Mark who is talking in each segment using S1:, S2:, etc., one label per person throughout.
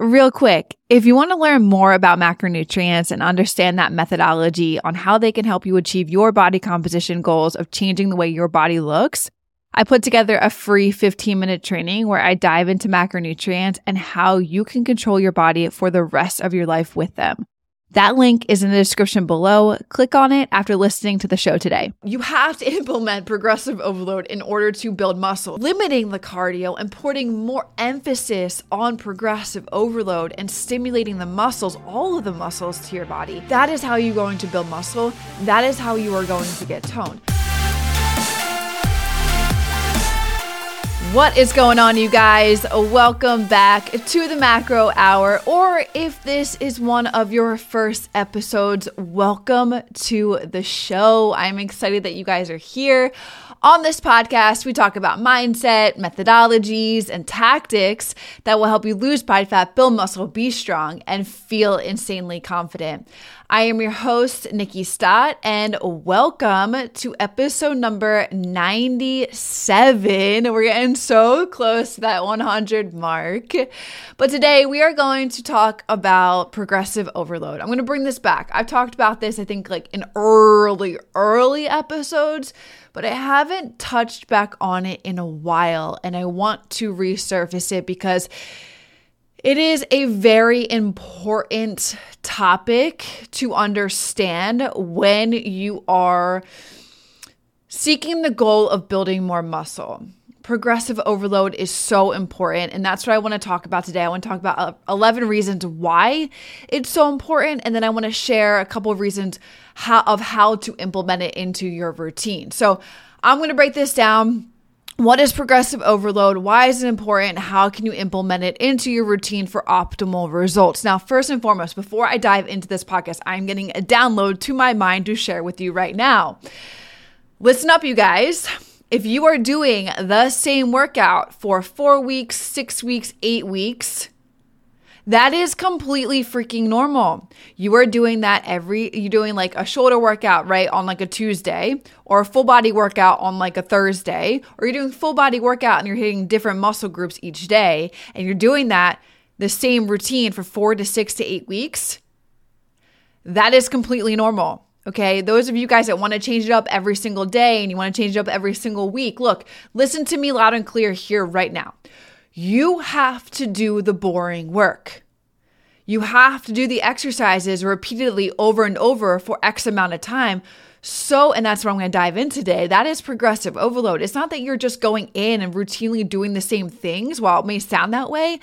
S1: Real quick, if you want to learn more about macronutrients and understand that methodology on how they can help you achieve your body composition goals of changing the way your body looks, I put together a free 15 minute training where I dive into macronutrients and how you can control your body for the rest of your life with them. That link is in the description below. Click on it after listening to the show today. You have to implement progressive overload in order to build muscle, limiting the cardio and putting more emphasis on progressive overload and stimulating the muscles, all of the muscles to your body. That is how you're going to build muscle. That is how you are going to get toned. What is going on, you guys? Welcome back to the Macro Hour. Or if this is one of your first episodes, welcome to the show. I'm excited that you guys are here. On this podcast, we talk about mindset, methodologies, and tactics that will help you lose body fat, build muscle, be strong, and feel insanely confident. I am your host, Nikkiey Stott, and welcome to episode number 97. We're getting so close to that 100 mark. But today we are going to talk about progressive overload. I'm going to bring this back. I've talked about this, I think, like in early, early episodes but I haven't touched back on it in a while and I want to resurface it because it is a very important topic to understand when you are seeking the goal of building more muscle. Progressive overload is so important, and that's what I want to talk about today. I want to talk about uh, 11 reasons why it's so important, and then I want to share a couple of reasons how, of how to implement it into your routine. So I'm going to break this down. What is progressive overload? Why is it important? How can you implement it into your routine for optimal results? Now, first and foremost, before I dive into this podcast, I'm getting a download to my mind to share with you right now. Listen up, you guys. If you are doing the same workout for four weeks, six weeks, eight weeks, that is completely freaking normal. You are doing that every, you're doing like a shoulder workout, right, on like a Tuesday, or a full body workout on like a Thursday, or you're doing full body workout and you're hitting different muscle groups each day, and you're doing that the same routine for four to six to eight weeks. That is completely normal. Okay, those of you guys that want to change it up every single day and you want to change it up every single week, look, listen to me loud and clear here right now. You have to do the boring work. You have to do the exercises repeatedly over and over for X amount of time. So, and that's what I'm going to dive in today. That is progressive overload. It's not that you're just going in and routinely doing the same things. While it may sound that way,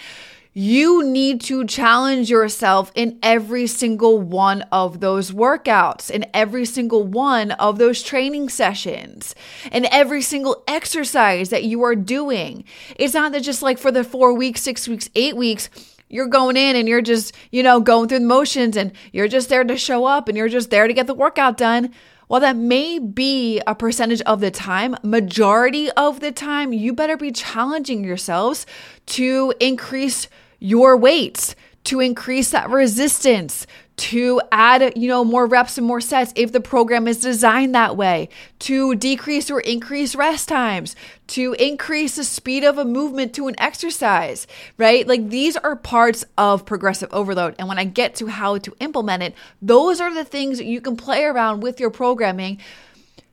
S1: you need to challenge yourself in every single one of those workouts, in every single one of those training sessions, in every single exercise that you are doing. It's not that just like for the four weeks, six weeks, eight weeks, you're going in and you're just, you know, going through the motions and you're just there to show up and you're just there to get the workout done. While that may be a percentage of the time, majority of the time, you better be challenging yourselves to increase your weights to increase that resistance to add you know more reps and more sets if the program is designed that way to decrease or increase rest times to increase the speed of a movement to an exercise right? Like these are parts of progressive overload. And when i get to how to implement it those are the things that you can play around with your programming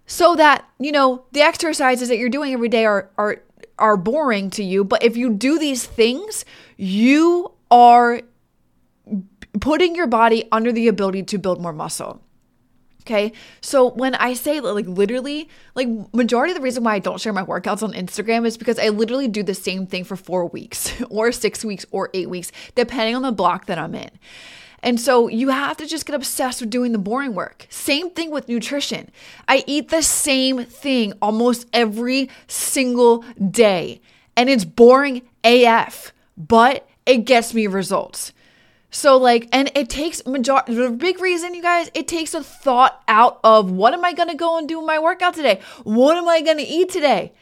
S1: so that you know the exercises that you're doing every day are are are boring to you but if you do these things you are putting your body under the ability to build more muscle. Okay. So when I say like literally, like majority of the reason why I don't share my workouts on Instagram is because I literally do the same thing for four weeks or six weeks or eight weeks, depending on the block that I'm in. And so you have to just get obsessed with doing the boring work. Same thing with nutrition. I eat the same thing almost every single day, and it's boring AF but it gets me results. So like, and it takes majority. The big reason, you guys, it takes a thought out of what am I gonna go and do my workout today? What am I gonna eat today?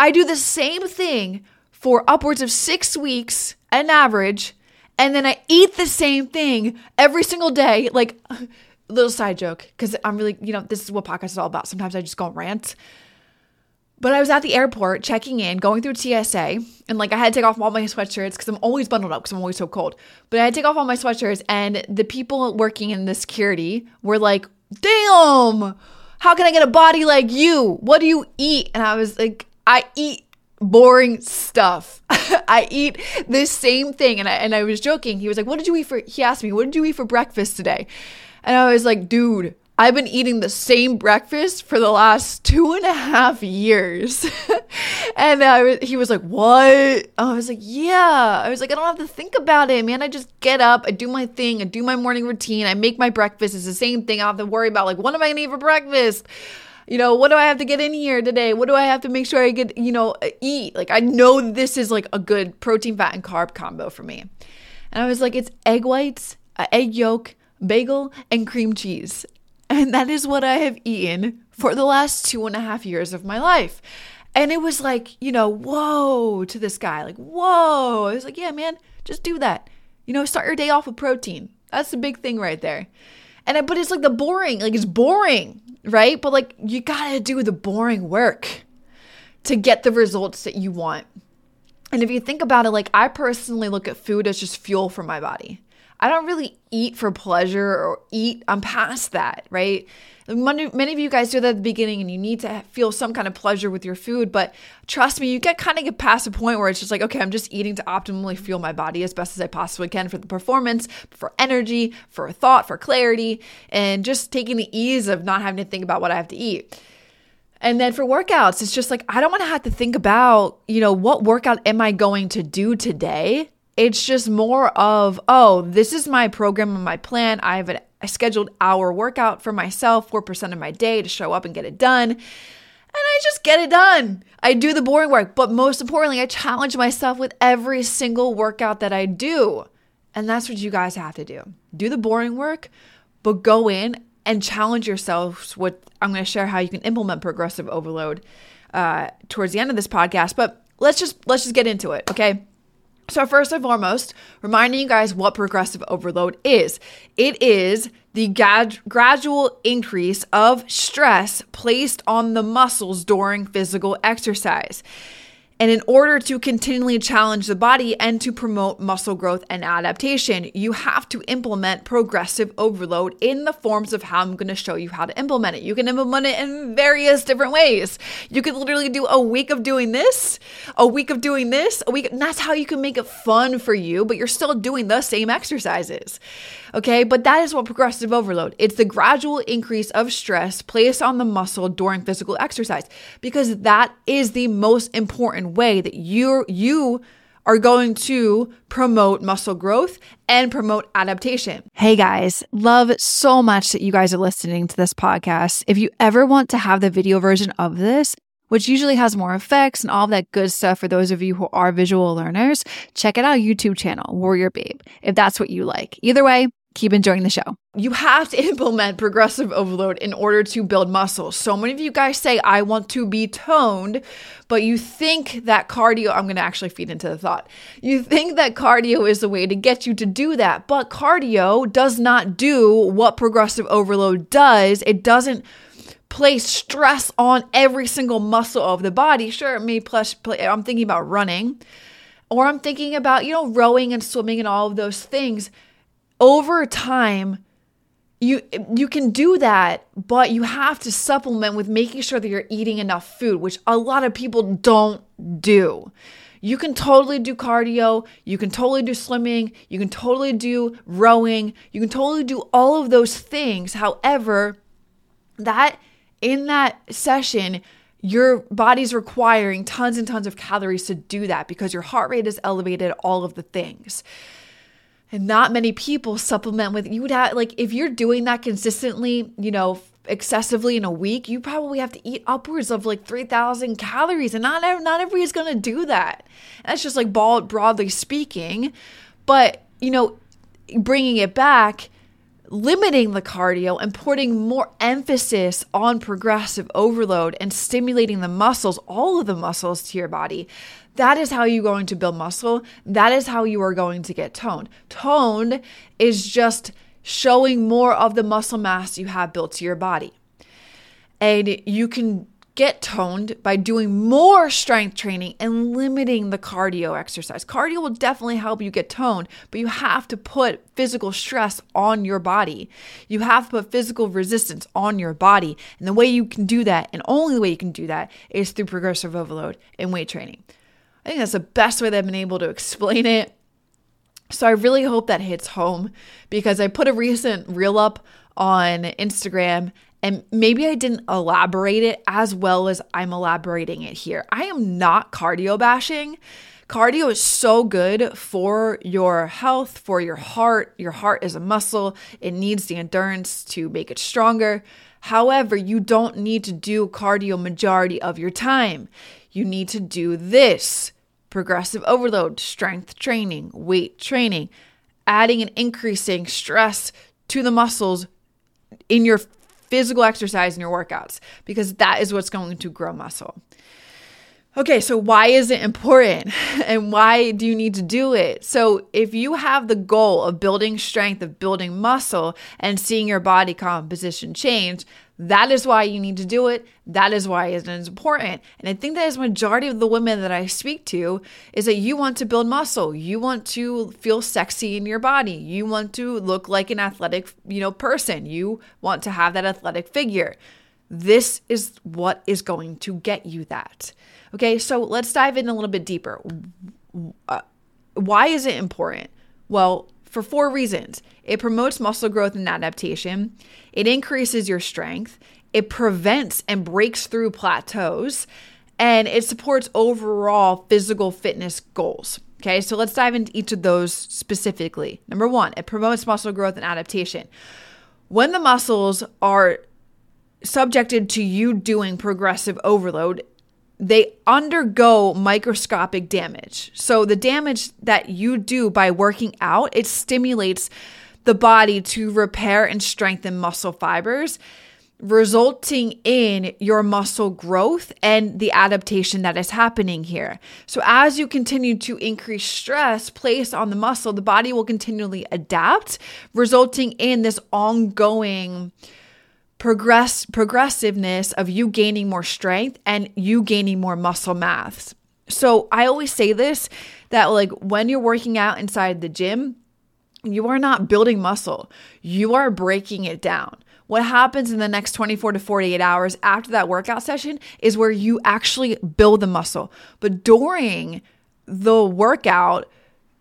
S1: I do the same thing for upwards of six weeks, an average, and then I eat the same thing every single day. Like, little side joke, because I'm really, you know, this is what podcast is all about. Sometimes I just go rant. But I was at the airport checking in, going through TSA, and like I had to take off all my sweatshirts because I'm always bundled up because I'm always so cold. But I had to take off all my sweatshirts, and the people working in the security were like, damn, how can I get a body like you? What do you eat? And I was like, I eat boring stuff. I eat the same thing. And I, and I was joking. He was like, What did you eat for? He asked me, What did you eat for breakfast today? And I was like, Dude, I've been eating the same breakfast for the last two and a half years. and I, he was like, What? I was like, Yeah. I was like, I don't have to think about it, man. I just get up, I do my thing, I do my morning routine, I make my breakfast. It's the same thing. I don't have to worry about, like, what am I going to eat for breakfast? You know, what do I have to get in here today? What do I have to make sure I get, you know, uh, eat? Like, I know this is like a good protein, fat, and carb combo for me. And I was like, It's egg whites, uh, egg yolk, bagel, and cream cheese. And that is what I have eaten for the last two and a half years of my life. And it was like, you know, whoa to this guy. Like, whoa. I was like, yeah, man, just do that. You know, start your day off with protein. That's the big thing right there. And I, but it's like the boring, like it's boring, right? But like you gotta do the boring work to get the results that you want. And if you think about it, like I personally look at food as just fuel for my body. I don't really eat for pleasure or eat. I'm past that, right? Many, of you guys do that at the beginning and you need to feel some kind of pleasure with your food. But trust me, you get kind of get past a point where it's just like, okay, I'm just eating to optimally fuel my body as best as I possibly can for the performance, for energy, for thought, for clarity, and just taking the ease of not having to think about what I have to eat. And then for workouts, it's just like, I don't want to have to think about, you know, what workout am I going to do today? It's just more of, oh, this is my program and my plan. I have a, scheduled hour workout for myself, 4% of my day to show up and get it done. And I just get it done. I do the boring work, but most importantly, I challenge myself with every single workout that I do. And that's what you guys have to do. Do the boring work, but go in and challenge yourselves with I'm going to share how you can implement progressive overload uh, towards the end of this podcast, but let's just let's just get into it, okay? So, first and foremost, reminding you guys what progressive overload is it is the grad- gradual increase of stress placed on the muscles during physical exercise. And in order to continually challenge the body and to promote muscle growth and adaptation, you have to implement progressive overload in the forms of how I'm going to show you how to implement it. You can implement it in various different ways. You could literally do a week of doing this, a week of doing this, a week, and that's how you can make it fun for you, but you're still doing the same exercises. Okay, but that is what progressive overload. It's the gradual increase of stress placed on the muscle during physical exercise because that is the most important way that you you are going to promote muscle growth and promote adaptation. Hey guys, love so much that you guys are listening to this podcast. If you ever want to have the video version of this, which usually has more effects and all that good stuff for those of you who are visual learners, check it out our YouTube channel, Warrior Babe, if that's what you like. Either way, keep enjoying the show. You have to implement progressive overload in order to build muscle. So many of you guys say, I want to be toned, but you think that cardio, I'm going to actually feed into the thought. You think that cardio is the way to get you to do that, but cardio does not do what progressive overload does. It doesn't place stress on every single muscle of the body. Sure, it may plus, play, I'm thinking about running, or I'm thinking about, you know, rowing and swimming and all of those things over time you you can do that but you have to supplement with making sure that you're eating enough food which a lot of people don't do. You can totally do cardio you can totally do swimming you can totally do rowing you can totally do all of those things. However that in that session your body's requiring tons and tons of calories to do that because your heart rate is elevated all of the things and not many people supplement with you would have like if you're doing that consistently you know excessively in a week you probably have to eat upwards of like 3000 calories. And not not everybody's going to do that. That's just like broadly speaking. But you know bringing it back limiting the cardio and putting more emphasis on progressive overload and stimulating the muscles all of the muscles to your body that is how you're going to build muscle. That is how you are going to get toned. Toned is just showing more of the muscle mass you have built to your body. And you can get toned by doing more strength training and limiting the cardio exercise. Cardio will definitely help you get toned, but you have to put physical stress on your body. You have to put physical resistance on your body. And the way you can do that, and only the way you can do that, is through progressive overload and weight training. I think that's the best way that I've been able to explain it. So I really hope that hits home because I put a recent reel up on Instagram and maybe I didn't elaborate it as well as I'm elaborating it here. I am not cardio bashing. Cardio is so good for your health, for your heart. Your heart is a muscle, it needs the endurance to make it stronger. However, you don't need to do cardio majority of your time. You need to do this progressive overload, strength training, weight training, adding and increasing stress to the muscles in your physical exercise in your workouts because that is what's going to grow muscle. Okay, so why is it important and why do you need to do it? So, if you have the goal of building strength, of building muscle, and seeing your body composition change, that is why you need to do it. That is why it is important. And I think that is majority of the women that I speak to is that you want to build muscle. You want to feel sexy in your body. You want to look like an athletic, you know, person. You want to have that athletic figure. This is what is going to get you that. Okay, so let's dive in a little bit deeper. Uh, why is it important? Well, for four reasons it promotes muscle growth and adaptation, it increases your strength, it prevents and breaks through plateaus, and it supports overall physical fitness goals. Okay, so let's dive into each of those specifically. Number one, it promotes muscle growth and adaptation. When the muscles are subjected to you doing progressive overload, they undergo microscopic damage. So the damage that you do by working out, it stimulates the body to repair and strengthen muscle fibers, resulting in your muscle growth and the adaptation that is happening here. So as you continue to increase stress placed on the muscle, the body will continually adapt, resulting in this ongoing progress progressiveness of you gaining more strength and you gaining more muscle mass. So I always say this that like when you're working out inside the gym, you are not building muscle. You are breaking it down. What happens in the next 24 to 48 hours after that workout session is where you actually build the muscle. But during the workout,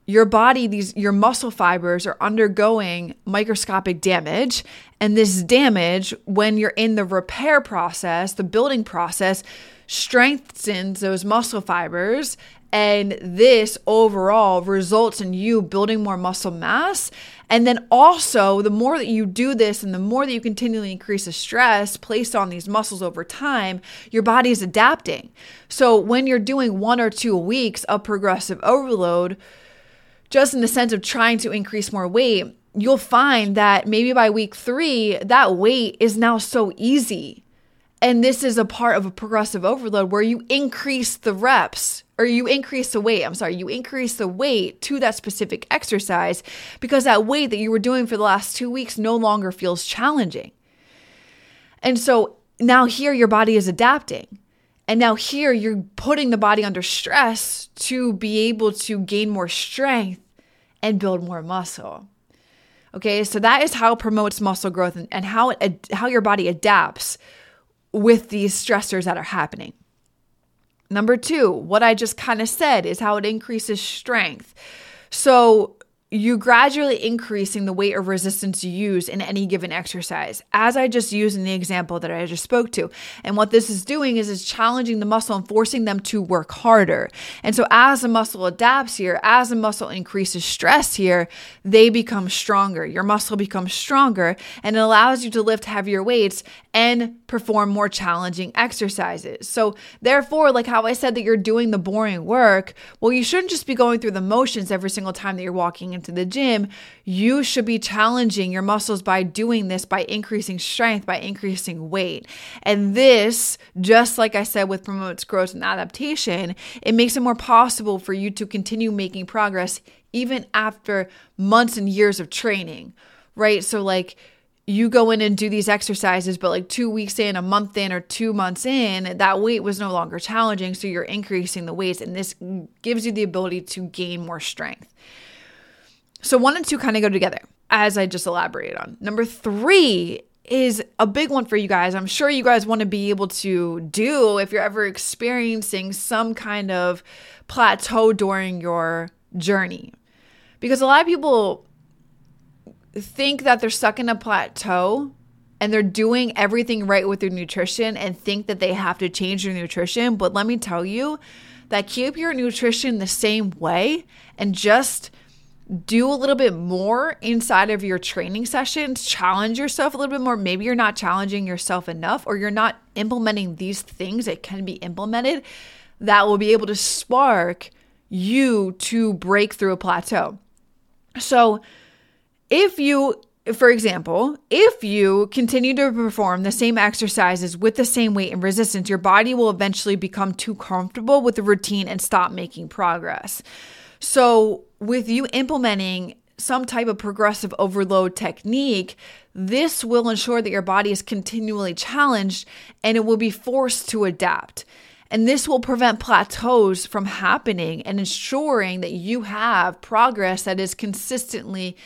S1: your body these your muscle fibers are undergoing microscopic damage and this damage when you're in the repair process the building process strengthens those muscle fibers and this overall results in you building more muscle mass. And then also, the more that you do this and the more that you continually increase the stress placed on these muscles over time, your body is adapting. So, when you're doing one or two weeks of progressive overload, just in the sense of trying to increase more weight, you'll find that maybe by week three, that weight is now so easy. And this is a part of a progressive overload where you increase the reps or you increase the weight. I'm sorry, you increase the weight to that specific exercise because that weight that you were doing for the last two weeks no longer feels challenging. And so now here your body is adapting. And now here you're putting the body under stress to be able to gain more strength and build more muscle. Okay, so that is how it promotes muscle growth and, and how it how your body adapts with these stressors that are happening. Number two, what I just kind of said is how it increases strength. So you gradually increasing the weight or resistance you use in any given exercise, as I just used in the example that I just spoke to. And what this is doing is it's challenging the muscle and forcing them to work harder. And so as the muscle adapts here, as the muscle increases stress here, they become stronger. Your muscle becomes stronger and it allows you to lift heavier weights and perform more challenging exercises. So, therefore, like how I said that you're doing the boring work, well, you shouldn't just be going through the motions every single time that you're walking into the gym. You should be challenging your muscles by doing this, by increasing strength, by increasing weight. And this, just like I said, with promotes growth and adaptation, it makes it more possible for you to continue making progress even after months and years of training, right? So, like, you go in and do these exercises, but like two weeks in, a month in, or two months in, that weight was no longer challenging. So you're increasing the weights, and this gives you the ability to gain more strength. So one and two kind of go together, as I just elaborated on. Number three is a big one for you guys. I'm sure you guys want to be able to do if you're ever experiencing some kind of plateau during your journey. Because a lot of people think that they're stuck in a plateau and they're doing everything right with their nutrition and think that they have to change their nutrition. But let me tell you that keep your nutrition the same way and just do a little bit more inside of your training sessions, challenge yourself a little bit more. Maybe you're not challenging yourself enough or you're not implementing these things that can be implemented that will be able to spark you to break through a plateau. So, if you for example, if you continue to perform the same exercises with the same weight and resistance, your body will eventually become too comfortable with the routine and stop making progress. So, with you implementing some type of progressive overload technique, this will ensure that your body is continually challenged and it will be forced to adapt. And this will prevent plateaus from happening and ensuring that you have progress that is consistently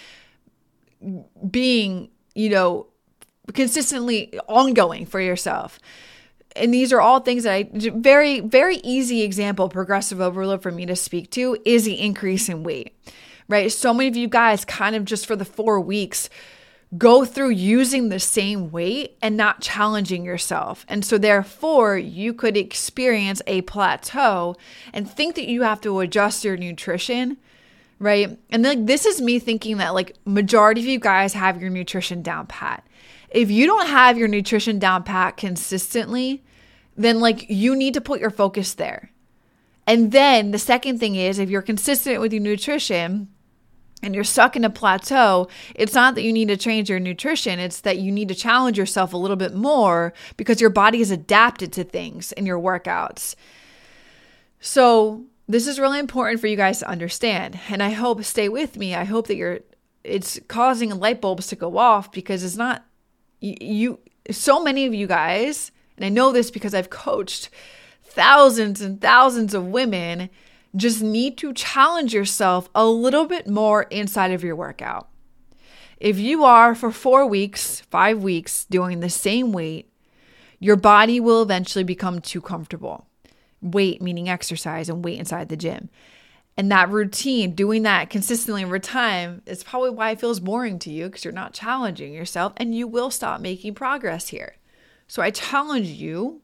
S1: being, you know, consistently ongoing for yourself and these are all things that I very, very easy example progressive overload for me to speak to is the increase in weight, right? So many of you guys kind of just for the four weeks go through using the same weight and not challenging yourself. And so, therefore, you could experience a plateau and think that you have to adjust your nutrition. Right. And like this is me thinking that like majority of you guys have your nutrition down pat if you don't have your nutrition down pat consistently, then like you need to put your focus there. And then the second thing is if you're consistent with your nutrition and you're stuck in a plateau, it's not that you need to change your nutrition, it's that you need to challenge yourself a little bit more because your body is adapted to things in your workouts. So, this is really important for you guys to understand. And I hope stay with me. I hope that you're it's causing light bulbs to go off because it's not you so many of you guys, and I know this because I've coached thousands and thousands of women, just need to challenge yourself a little bit more inside of your workout. If you are for four weeks, five weeks doing the same weight, your body will eventually become too comfortable. Weight meaning exercise and weight inside the gym. And that routine, doing that consistently over time, is probably why it feels boring to you because you're not challenging yourself and you will stop making progress here. So I challenge you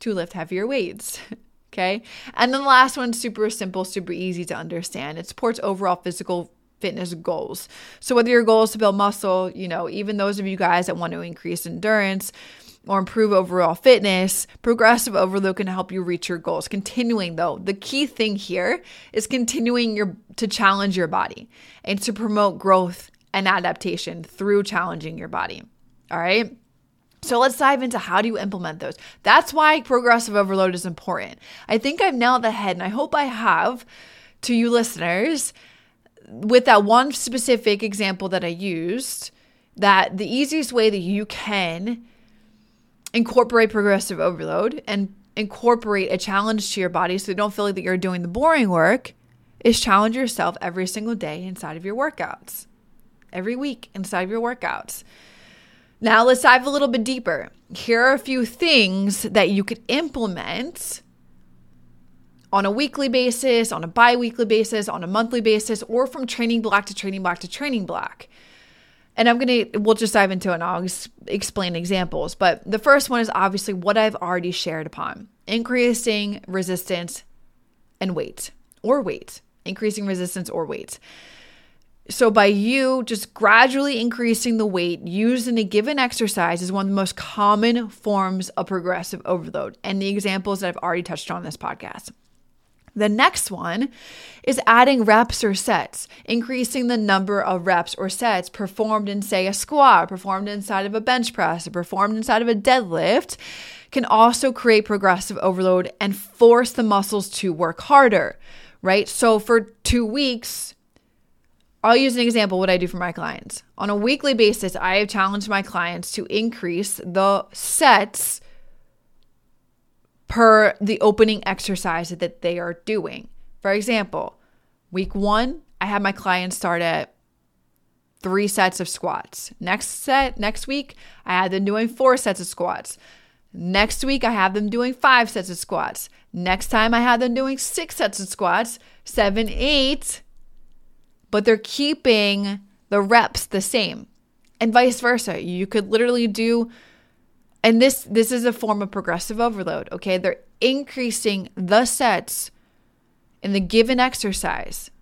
S1: to lift heavier weights. okay. And then the last one, super simple, super easy to understand. It supports overall physical fitness goals. So whether your goal is to build muscle, you know, even those of you guys that want to increase endurance, or improve overall fitness, progressive overload can help you reach your goals. Continuing though, the key thing here is continuing your to challenge your body and to promote growth and adaptation through challenging your body. All right? So let's dive into how do you implement those. That's why progressive overload is important. I think I've nailed the head and I hope I have to you listeners with that one specific example that I used that the easiest way that you can incorporate progressive overload and incorporate a challenge to your body so you don't feel like that you're doing the boring work is challenge yourself every single day inside of your workouts. Every week inside of your workouts. Now let's dive a little bit deeper. Here are a few things that you could implement on a weekly basis, on a bi weekly basis, on a monthly basis, or from training block to training block to training block. And I'm going to, we'll just dive into it and I'll ex- explain examples. But the first one is obviously what I've already shared upon increasing resistance and weight or weight, increasing resistance or weight. So, by you just gradually increasing the weight used in a given exercise is one of the most common forms of progressive overload. And the examples that I've already touched on this podcast. The next one is adding reps or sets, increasing the number of reps or sets performed in, say, a squat, performed inside of a bench press, or performed inside of a deadlift, can also create progressive overload and force the muscles to work harder, right? So for two weeks, I'll use an example what I do for my clients. On a weekly basis, I have challenged my clients to increase the sets per the opening exercise that they are doing. For example, week 1, I had my clients start at 3 sets of squats. Next set, next week, I had them doing 4 sets of squats. Next week, I have them doing 5 sets of squats. Next time, I have them doing 6 sets of squats, 7, 8 but they're keeping the reps the same. And vice versa. You could literally do and this this is a form of progressive overload, okay? They're increasing the sets in the given exercise,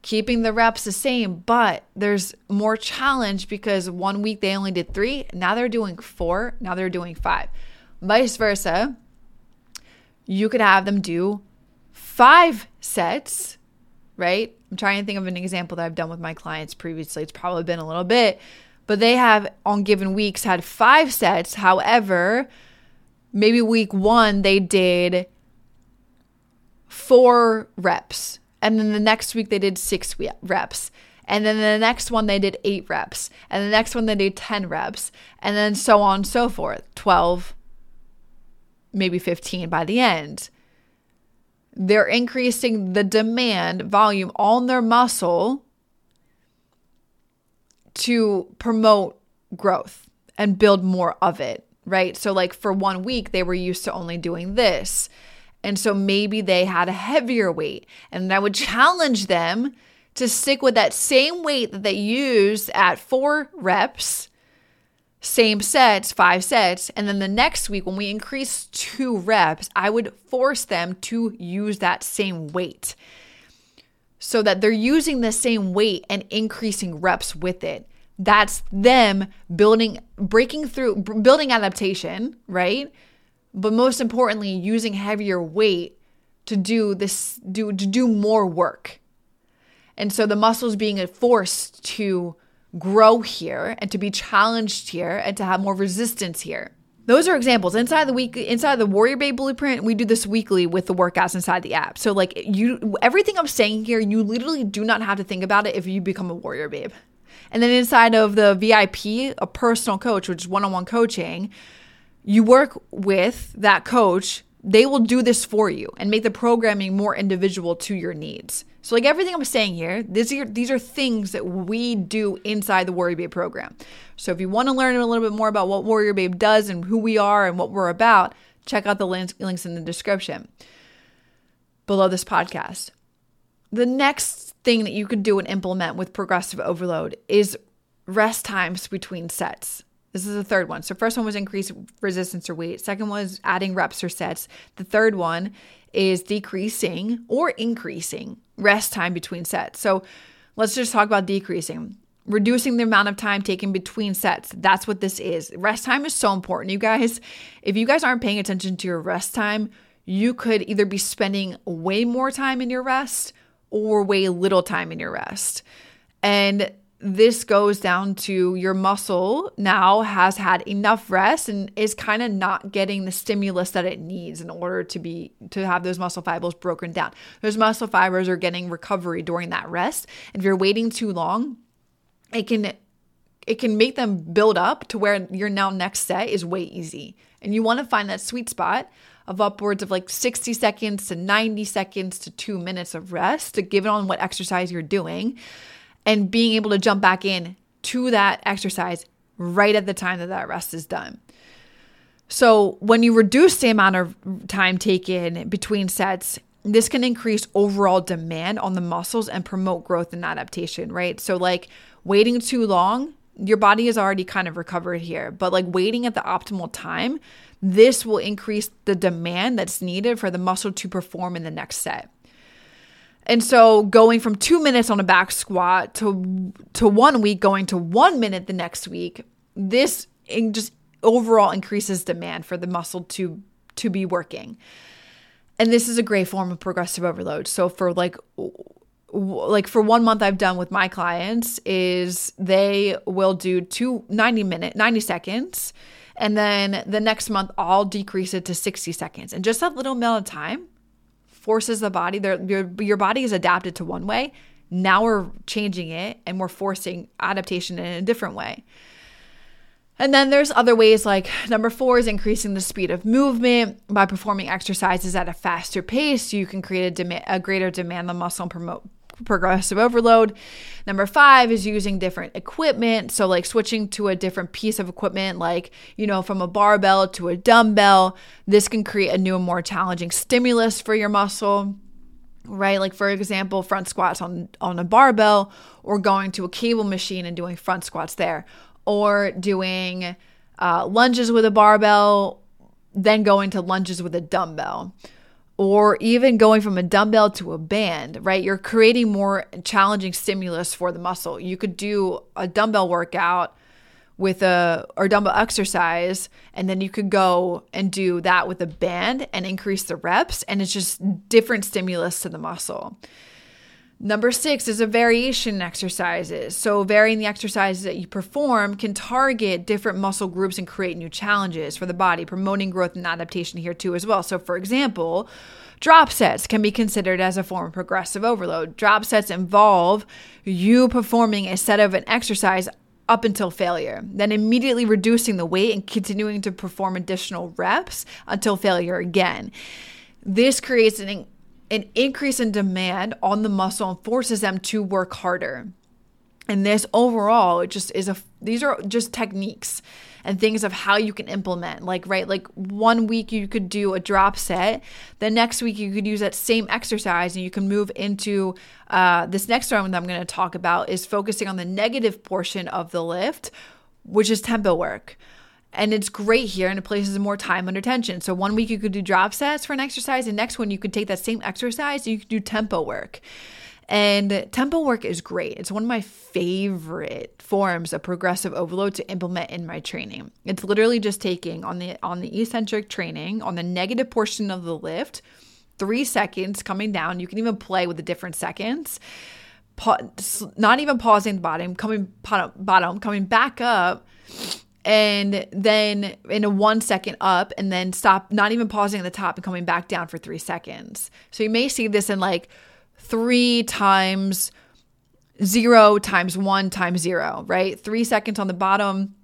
S1: keeping the reps the same, but there's more challenge because one week they only did 3, now they're doing 4, now they're doing 5. Vice versa, you could have them do 5 sets right? I'm trying to think of an example that I've done with my clients previously. It's probably been a little bit, but they have on given weeks had five sets. However, maybe week one they did four reps, and then the next week they did six reps. And then the next one they did eight reps. And the next one they did 10 reps. And then so on and so forth 12, maybe 15 by the end they're increasing the demand volume on their muscle to promote growth and build more of it, right? So, like for one week, they were used to only doing this. And so maybe they had a heavier weight. And I would challenge them to stick with that same weight that they used at four reps same sets, five sets. And then the next week, when we increase two reps, I would force them to use that same weight so that they're using the same weight and increasing reps with it. That's them building, breaking through, building adaptation, right? But most importantly, using heavier weight to do this, do to do more work. And so the muscles being forced to grow here and to be challenged here and to have more resistance here. Those are examples. Inside the week inside the Warrior Babe blueprint, we do this weekly with the workouts inside the app. So like you everything I'm saying here, you literally do not have to think about it if you become a Warrior Babe. And then inside of the VIP, a personal coach, which is one-on-one coaching, you work with that coach they will do this for you and make the programming more individual to your needs. So, like everything I'm saying here, these are, these are things that we do inside the Warrior Babe program. So, if you want to learn a little bit more about what Warrior Babe does and who we are and what we're about, check out the links, links in the description below this podcast. The next thing that you could do and implement with progressive overload is rest times between sets. This is the third one. So first one was increase resistance or weight. Second was adding reps or sets. The third one is decreasing or increasing rest time between sets. So let's just talk about decreasing. Reducing the amount of time taken between sets. That's what this is. Rest time is so important, you guys. If you guys aren't paying attention to your rest time, you could either be spending way more time in your rest or way little time in your rest. And this goes down to your muscle now has had enough rest and is kind of not getting the stimulus that it needs in order to be to have those muscle fibers broken down. Those muscle fibers are getting recovery during that rest. If you're waiting too long, it can it can make them build up to where your now next set is way easy. And you want to find that sweet spot of upwards of like 60 seconds to 90 seconds to 2 minutes of rest to give it on what exercise you're doing and being able to jump back in to that exercise right at the time that that rest is done. So, when you reduce the amount of time taken between sets, this can increase overall demand on the muscles and promote growth and adaptation, right? So, like waiting too long, your body is already kind of recovered here, but like waiting at the optimal time, this will increase the demand that's needed for the muscle to perform in the next set. And so going from two minutes on a back squat to to one week going to one minute the next week, this just overall increases demand for the muscle to to be working. And this is a great form of progressive overload. So for like like for one month I've done with my clients is they will do two 90 minute 90 seconds and then the next month I'll decrease it to 60 seconds. And just that little amount of time forces the body, your, your body is adapted to one way. Now we're changing it and we're forcing adaptation in a different way. And then there's other ways like number four is increasing the speed of movement by performing exercises at a faster pace. You can create a, dem- a greater demand on muscle and promote progressive overload. Number five is using different equipment. So, like switching to a different piece of equipment, like, you know, from a barbell to a dumbbell. This can create a new and more challenging stimulus for your muscle right like for example front squats on on a barbell or going to a cable machine and doing front squats there or doing uh, lunges with a barbell, then going to lunges with a dumbbell, or even going from a dumbbell to a band, right? You're creating more challenging stimulus for the muscle. You could do a dumbbell workout with a or dumbbell exercise and then you could go and do that with a band and increase the reps and it's just different stimulus to the muscle. Number six is a variation in exercises. So, varying the exercises that you perform can target different muscle groups and create new challenges for the body, promoting growth and adaptation here too, as well. So, for example, drop sets can be considered as a form of progressive overload. Drop sets involve you performing a set of an exercise up until failure, then immediately reducing the weight and continuing to perform additional reps until failure again. This creates an an increase in demand on the muscle and forces them to work harder. And this overall, it just is a, these are just techniques and things of how you can implement. Like, right, like one week you could do a drop set, the next week you could use that same exercise and you can move into uh, this next one that I'm going to talk about is focusing on the negative portion of the lift, which is tempo work. And it's great here and it places more time under tension. So one week you could do drop sets for an exercise, and next one you could take that same exercise and you could do tempo work. And tempo work is great. It's one of my favorite forms of progressive overload to implement in my training. It's literally just taking on the on the eccentric training on the negative portion of the lift, three seconds coming down. You can even play with the different seconds. Pa- not even pausing the bottom, coming bottom, coming back up and then in a one second up and then stop, not even pausing at the top and coming back down for three seconds. So you may see this in like three times zero times one times zero, right? Three seconds on the bottom,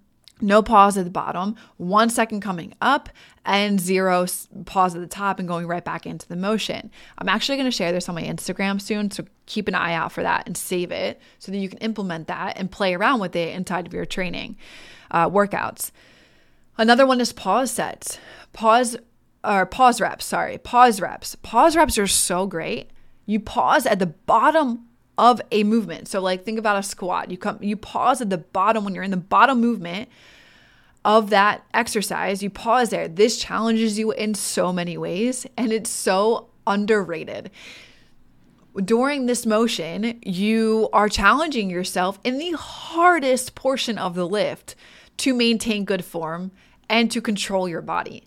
S1: no pause at the bottom, one second coming up, and zero pause at the top and going right back into the motion. I'm actually going to share this on my Instagram soon, so keep an eye out for that and save it so that you can implement that and play around with it inside of your training uh, workouts. Another one is pause sets. Pause or pause reps, sorry, pause reps. Pause reps are so great. You pause at the bottom of a movement. So like think about a squat. You come you pause at the bottom when you're in the bottom movement of that exercise. You pause there. This challenges you in so many ways and it's so underrated. During this motion, you are challenging yourself in the hardest portion of the lift to maintain good form and to control your body.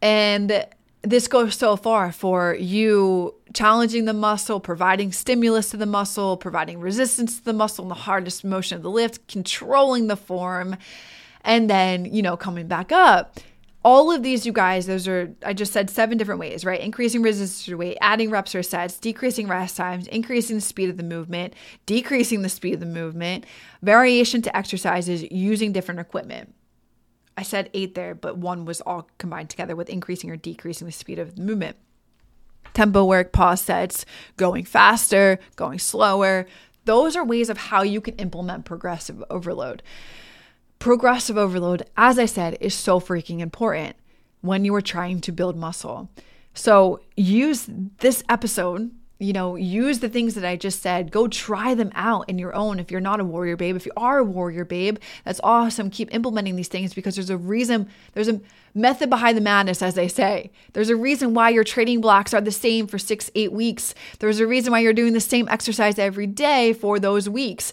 S1: And this goes so far for you challenging the muscle, providing stimulus to the muscle, providing resistance to the muscle in the hardest motion of the lift, controlling the form, and then, you know, coming back up. All of these, you guys, those are, I just said seven different ways, right? Increasing resistance to weight, adding reps or sets, decreasing rest times, increasing the speed of the movement, decreasing the speed of the movement, variation to exercises using different equipment. I said eight there, but one was all combined together with increasing or decreasing the speed of the movement. Tempo work, pause sets, going faster, going slower. Those are ways of how you can implement progressive overload progressive overload, as I said, is so freaking important when you are trying to build muscle. So use this episode, you know, use the things that I just said. Go try them out in your own if you're not a warrior babe. If you are a warrior babe, that's awesome. Keep implementing these things because there's a reason, there's a method behind the madness, as they say. There's a reason why your training blocks are the same for six, eight weeks. There's a reason why you're doing the same exercise every day for those weeks.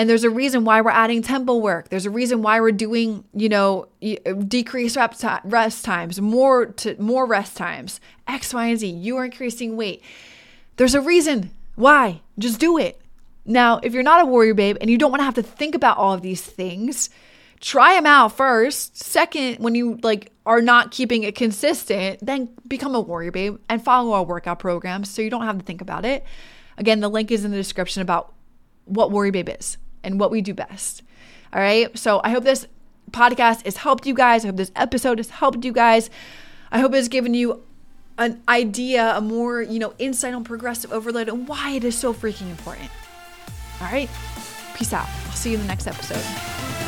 S1: And there's a reason why we're adding tempo work. There's a reason why we're doing, you know, uh, decreased rest times, more to more rest times, X, Y, and Z. You are increasing weight. There's a reason why. Just do it. Now, if you're not a warrior babe and you don't want to have to think about all of these things, try them out first. Second, when you like are not keeping it consistent, then become a warrior babe and follow our workout programs so you don't have to think about it. Again, the link is in the description about what Warrior Babe is and what we do best. All right. So I hope this podcast has helped you guys. I hope this episode has helped you guys. I hope it's given you an idea, a more, you know, insight on progressive overload and why it is so freaking important. All right. Peace out. I'll see you in the next episode.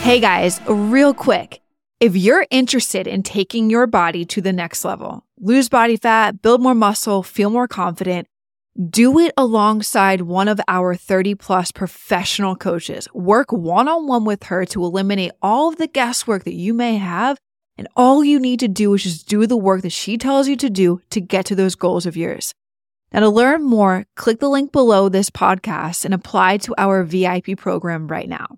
S1: Hey guys, real quick. If you're interested in taking your body to the next level, lose body fat, build more muscle, feel more confident, do it alongside one of our 30 plus professional coaches. Work one on one with her to eliminate all of the guesswork that you may have. And all you need to do is just do the work that she tells you to do to get to those goals of yours. Now, to learn more, click the link below this podcast and apply to our VIP program right now.